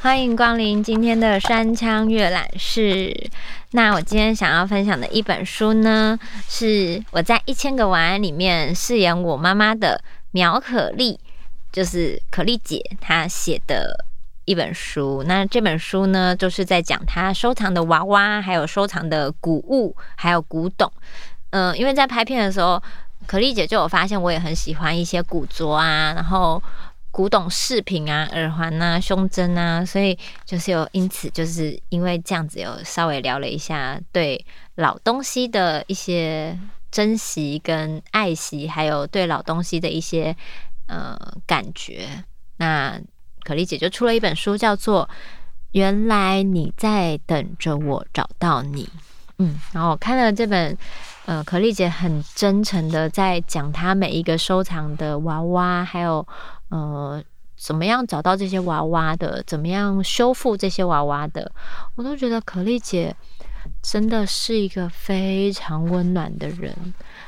欢迎光临今天的山羌阅览室。那我今天想要分享的一本书呢，是我在《一千个晚安》里面饰演我妈妈的苗可丽，就是可丽姐她写的一本书。那这本书呢，就是在讲他收藏的娃娃，还有收藏的古物，还有古董。嗯、因为在拍片的时候，可丽姐就有发现我也很喜欢一些古着啊，然后。古董饰品啊，耳环啊，胸针啊，所以就是有因此就是因为这样子有稍微聊了一下对老东西的一些珍惜跟爱惜，还有对老东西的一些呃感觉。那可丽姐就出了一本书，叫做《原来你在等着我找到你》。嗯，然后我看了这本，呃，可丽姐很真诚的在讲她每一个收藏的娃娃，还有。呃，怎么样找到这些娃娃的？怎么样修复这些娃娃的？我都觉得可丽姐真的是一个非常温暖的人，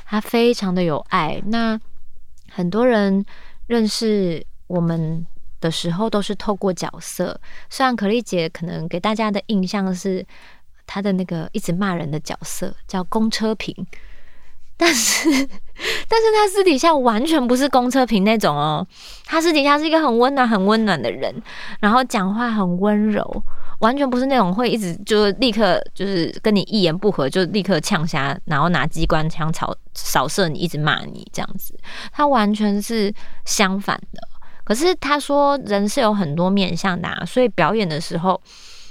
她非常的有爱。那很多人认识我们的时候都是透过角色，虽然可丽姐可能给大家的印象是她的那个一直骂人的角色，叫公车屏。但是，但是他私底下完全不是公车屏那种哦，他私底下是一个很温暖、很温暖的人，然后讲话很温柔，完全不是那种会一直就立刻就是跟你一言不合就立刻呛瞎，然后拿机关枪扫扫射你，一直骂你这样子。他完全是相反的。可是他说人是有很多面向的啊，所以表演的时候。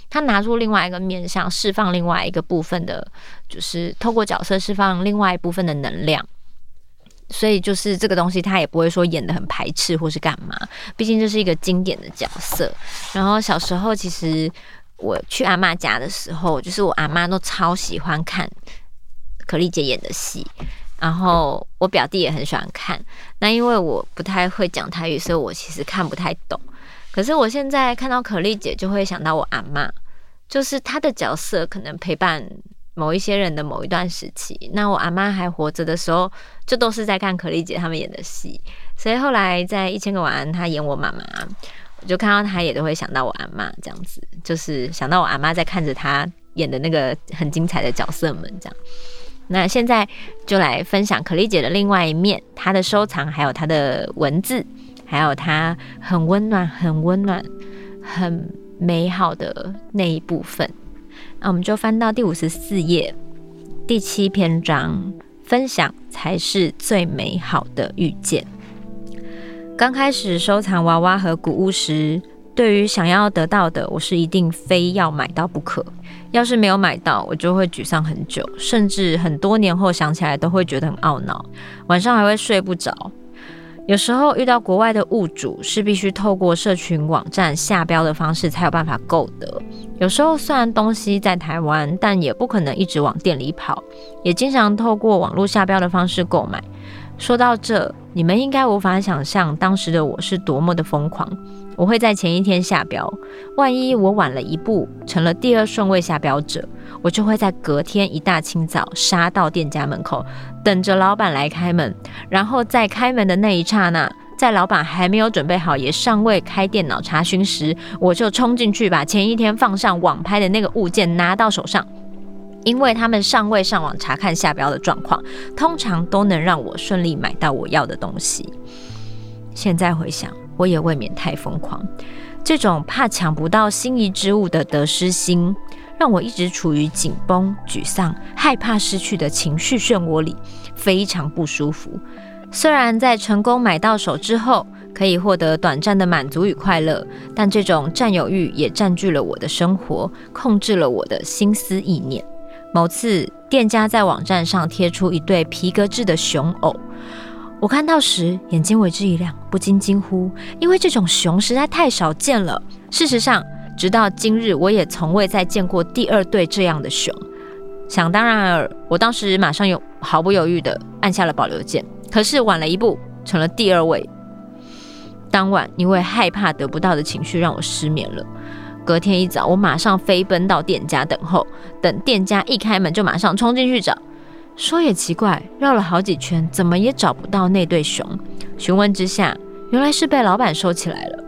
他拿出另外一个面向，释放另外一个部分的，就是透过角色释放另外一部分的能量。所以就是这个东西，他也不会说演得很排斥或是干嘛。毕竟这是一个经典的角色。然后小时候，其实我去阿妈家的时候，就是我阿妈都超喜欢看可丽姐演的戏。然后我表弟也很喜欢看。那因为我不太会讲台语，所以我其实看不太懂。可是我现在看到可丽姐，就会想到我阿嬷。就是她的角色可能陪伴某一些人的某一段时期。那我阿妈还活着的时候，就都是在看可丽姐他们演的戏。所以后来在一千个晚安，她演我妈妈，我就看到他也都会想到我阿妈这样子，就是想到我阿妈在看着他演的那个很精彩的角色们这样。那现在就来分享可丽姐的另外一面，她的收藏，还有她的文字，还有她很温暖、很温暖、很。美好的那一部分，那我们就翻到第五十四页，第七篇章，分享才是最美好的遇见。刚开始收藏娃娃和古物时，对于想要得到的，我是一定非要买到不可。要是没有买到，我就会沮丧很久，甚至很多年后想起来都会觉得很懊恼，晚上还会睡不着。有时候遇到国外的物主，是必须透过社群网站下标的方式才有办法购得。有时候虽然东西在台湾，但也不可能一直往店里跑，也经常透过网络下标的方式购买。说到这，你们应该无法想象当时的我是多么的疯狂。我会在前一天下标，万一我晚了一步，成了第二顺位下标者，我就会在隔天一大清早杀到店家门口，等着老板来开门。然后在开门的那一刹那，在老板还没有准备好，也尚未开电脑查询时，我就冲进去把前一天放上网拍的那个物件拿到手上。因为他们尚未上网查看下标的状况，通常都能让我顺利买到我要的东西。现在回想，我也未免太疯狂。这种怕抢不到心仪之物的得失心，让我一直处于紧绷、沮丧、害怕失去的情绪漩涡里，非常不舒服。虽然在成功买到手之后，可以获得短暂的满足与快乐，但这种占有欲也占据了我的生活，控制了我的心思意念。某次，店家在网站上贴出一对皮革制的熊偶，我看到时眼睛为之一亮，不禁惊呼，因为这种熊实在太少见了。事实上，直到今日，我也从未再见过第二对这样的熊。想当然尔，我当时马上有毫不犹豫地按下了保留键，可是晚了一步，成了第二位。当晚，因为害怕得不到的情绪让我失眠了。隔天一早，我马上飞奔到店家等候，等店家一开门就马上冲进去找。说也奇怪，绕了好几圈，怎么也找不到那对熊。询问之下，原来是被老板收起来了。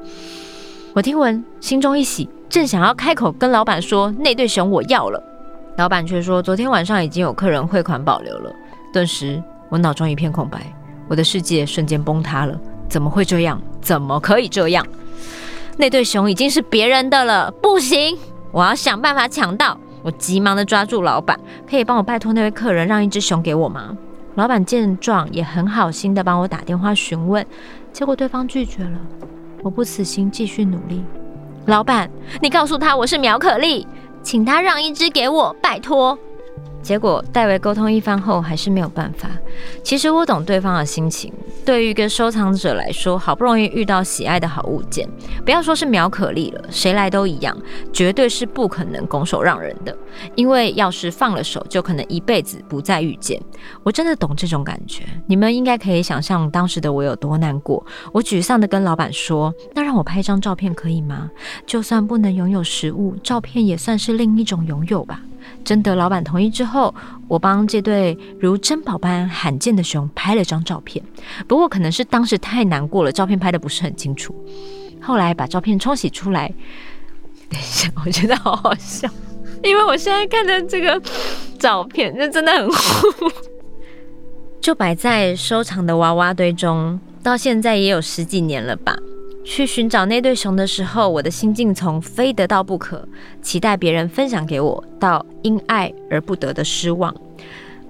我听闻，心中一喜，正想要开口跟老板说那对熊我要了，老板却说昨天晚上已经有客人汇款保留了。顿时，我脑中一片空白，我的世界瞬间崩塌了。怎么会这样？怎么可以这样？那对熊已经是别人的了，不行！我要想办法抢到。我急忙的抓住老板，可以帮我拜托那位客人让一只熊给我吗？老板见状也很好心的帮我打电话询问，结果对方拒绝了。我不死心，继续努力。老板，你告诉他我是苗可丽，请他让一只给我，拜托。结果代为沟通一番后，还是没有办法。其实我懂对方的心情。对于一个收藏者来说，好不容易遇到喜爱的好物件，不要说是苗可丽了，谁来都一样，绝对是不可能拱手让人的。因为要是放了手，就可能一辈子不再遇见。我真的懂这种感觉，你们应该可以想象当时的我有多难过。我沮丧地跟老板说：“那让我拍一张照片可以吗？就算不能拥有实物，照片也算是另一种拥有吧。”征得老板同意之后，我帮这对如珍宝般罕见的熊拍了张照片。不过可能是当时太难过了，照片拍的不是很清楚。后来把照片冲洗出来，等一下，我觉得好好笑，因为我现在看的这个照片，那真的很糊，就摆在收藏的娃娃堆中，到现在也有十几年了吧。去寻找那对熊的时候，我的心境从非得到不可，期待别人分享给我，到因爱而不得的失望。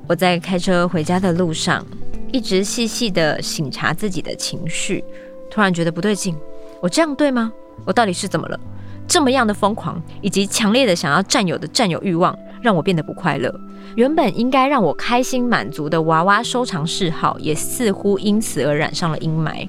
我在开车回家的路上，一直细细的省察自己的情绪，突然觉得不对劲。我这样对吗？我到底是怎么了？这么样的疯狂，以及强烈的想要占有的占有欲望，让我变得不快乐。原本应该让我开心满足的娃娃收藏嗜好，也似乎因此而染上了阴霾。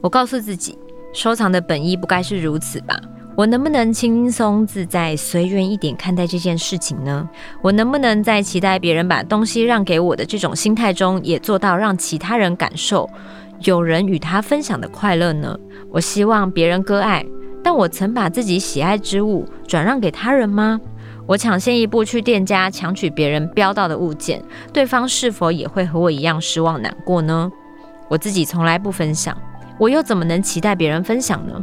我告诉自己。收藏的本意不该是如此吧？我能不能轻松自在、随缘一点看待这件事情呢？我能不能在期待别人把东西让给我的这种心态中，也做到让其他人感受有人与他分享的快乐呢？我希望别人割爱，但我曾把自己喜爱之物转让给他人吗？我抢先一步去店家抢取别人标到的物件，对方是否也会和我一样失望难过呢？我自己从来不分享。我又怎么能期待别人分享呢？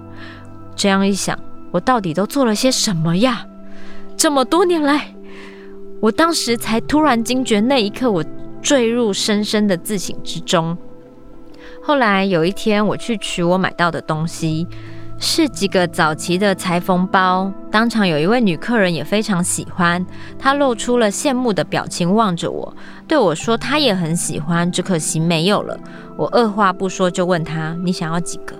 这样一想，我到底都做了些什么呀？这么多年来，我当时才突然惊觉，那一刻我坠入深深的自省之中。后来有一天，我去取我买到的东西，是几个早期的裁缝包。当场有一位女客人也非常喜欢，她露出了羡慕的表情望着我，对我说她也很喜欢，只可惜没有了。我二话不说就问她：“你想要几个？”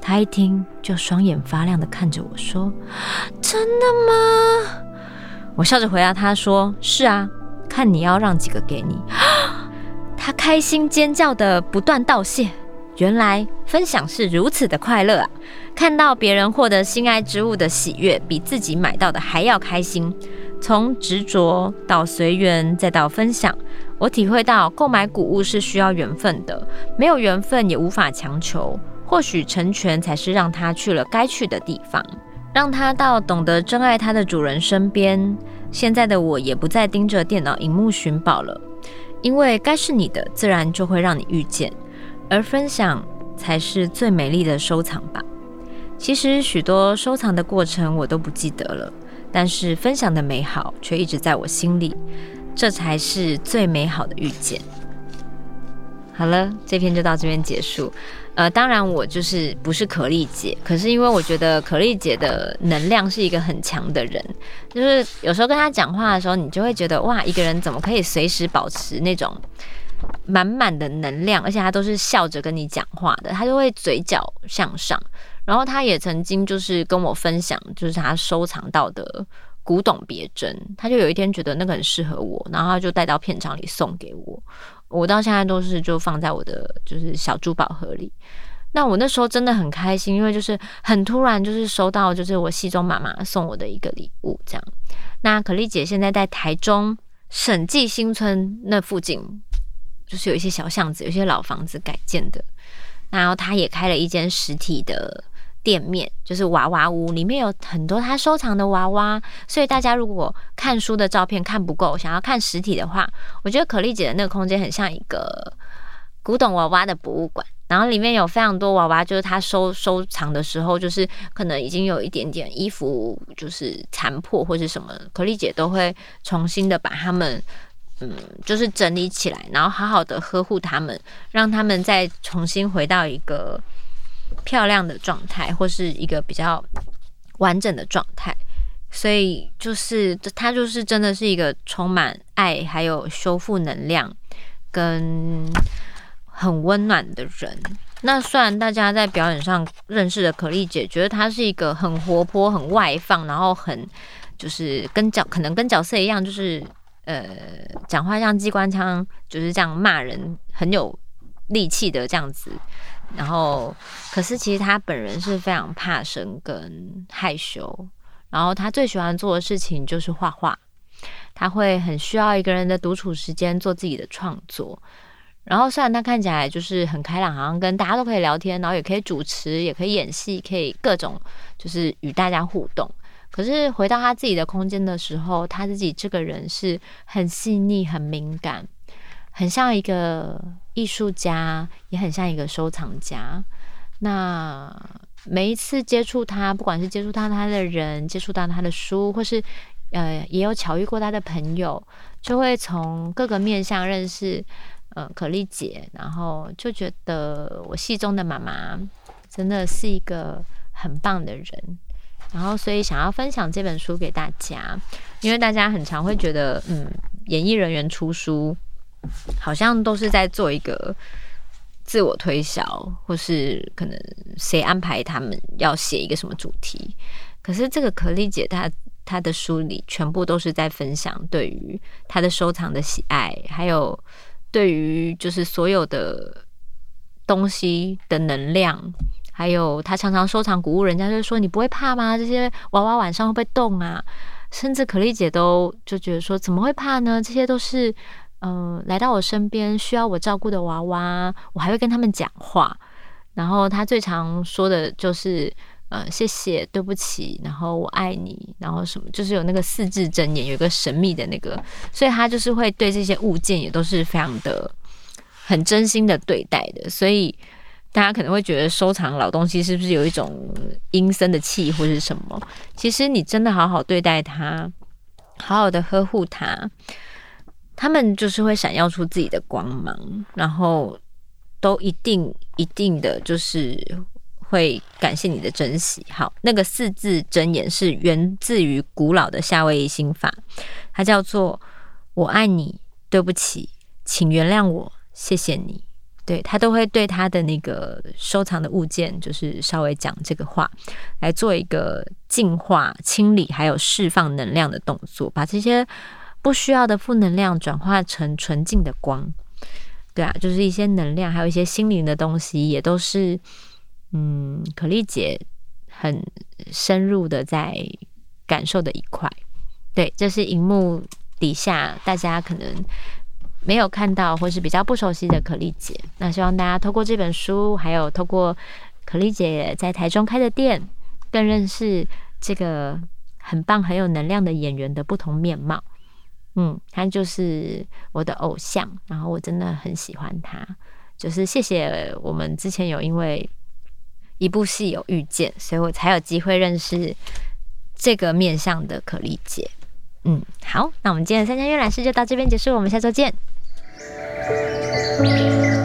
她一听就双眼发亮的看着我说：“真的吗？”我笑着回答她说：“是啊，看你要让几个给你。”她开心尖叫的不断道谢。原来分享是如此的快乐啊！看到别人获得心爱之物的喜悦，比自己买到的还要开心。从执着到随缘，再到分享，我体会到购买古物是需要缘分的，没有缘分也无法强求。或许成全才是让他去了该去的地方，让他到懂得珍爱他的主人身边。现在的我也不再盯着电脑荧幕寻宝了，因为该是你的，自然就会让你遇见，而分享才是最美丽的收藏吧。其实许多收藏的过程我都不记得了。但是分享的美好却一直在我心里，这才是最美好的遇见。好了，这篇就到这边结束。呃，当然我就是不是可丽姐，可是因为我觉得可丽姐的能量是一个很强的人，就是有时候跟她讲话的时候，你就会觉得哇，一个人怎么可以随时保持那种满满的能量，而且他都是笑着跟你讲话的，他就会嘴角向上。然后他也曾经就是跟我分享，就是他收藏到的古董别针，他就有一天觉得那个很适合我，然后他就带到片场里送给我。我到现在都是就放在我的就是小珠宝盒里。那我那时候真的很开心，因为就是很突然就是收到就是我戏中妈妈送我的一个礼物这样。那可丽姐现在在台中审计新村那附近，就是有一些小巷子，有些老房子改建的，然后她也开了一间实体的。店面，就是娃娃屋，里面有很多他收藏的娃娃。所以大家如果看书的照片看不够，想要看实体的话，我觉得可丽姐的那个空间很像一个古董娃娃的博物馆。然后里面有非常多娃娃，就是他收收藏的时候，就是可能已经有一点点衣服就是残破或是什么，可丽姐都会重新的把他们。嗯，就是整理起来，然后好好的呵护他们，让他们再重新回到一个漂亮的状态，或是一个比较完整的状态。所以就是他就是真的是一个充满爱，还有修复能量跟很温暖的人。那虽然大家在表演上认识的可丽姐，觉得她是一个很活泼、很外放，然后很就是跟角可能跟角色一样，就是。呃，讲话像机关枪，就是这样骂人，很有力气的这样子。然后，可是其实他本人是非常怕生跟害羞。然后他最喜欢做的事情就是画画。他会很需要一个人的独处时间做自己的创作。然后，虽然他看起来就是很开朗，好像跟大家都可以聊天，然后也可以主持，也可以演戏，可以各种就是与大家互动。可是回到他自己的空间的时候，他自己这个人是很细腻、很敏感，很像一个艺术家，也很像一个收藏家。那每一次接触他，不管是接触到他的人，接触到他的书，或是呃，也有巧遇过他的朋友，就会从各个面向认识呃可丽姐，然后就觉得我戏中的妈妈真的是一个很棒的人。然后，所以想要分享这本书给大家，因为大家很常会觉得，嗯，演艺人员出书好像都是在做一个自我推销，或是可能谁安排他们要写一个什么主题。可是这个可丽姐她她的书里全部都是在分享对于她的收藏的喜爱，还有对于就是所有的东西的能量。还有，他常常收藏古物，人家就说：“你不会怕吗？这些娃娃晚上会不会动啊？”甚至可丽姐都就觉得说：“怎么会怕呢？这些都是嗯、来到我身边需要我照顾的娃娃，我还会跟他们讲话。”然后他最常说的就是：“呃，谢谢，对不起，然后我爱你，然后什么，就是有那个四字真言，有一个神秘的那个，所以他就是会对这些物件也都是非常的很真心的对待的，所以。”大家可能会觉得收藏老东西是不是有一种阴森的气或是什么？其实你真的好好对待它，好好的呵护它，他们就是会闪耀出自己的光芒，然后都一定一定的就是会感谢你的珍惜。好，那个四字真言是源自于古老的夏威夷心法，它叫做“我爱你，对不起，请原谅我，谢谢你”。对，他都会对他的那个收藏的物件，就是稍微讲这个话，来做一个净化、清理，还有释放能量的动作，把这些不需要的负能量转化成纯净的光。对啊，就是一些能量，还有一些心灵的东西，也都是嗯，可丽姐很深入的在感受的一块。对，这是荧幕底下大家可能。没有看到或是比较不熟悉的可丽姐，那希望大家透过这本书，还有透过可丽姐在台中开的店，更认识这个很棒、很有能量的演员的不同面貌。嗯，他就是我的偶像，然后我真的很喜欢他。就是谢谢我们之前有因为一部戏有遇见，所以我才有机会认识这个面向的可丽姐。嗯，好，那我们今天的三江阅览室就到这边结束，我们下周见。Thank you.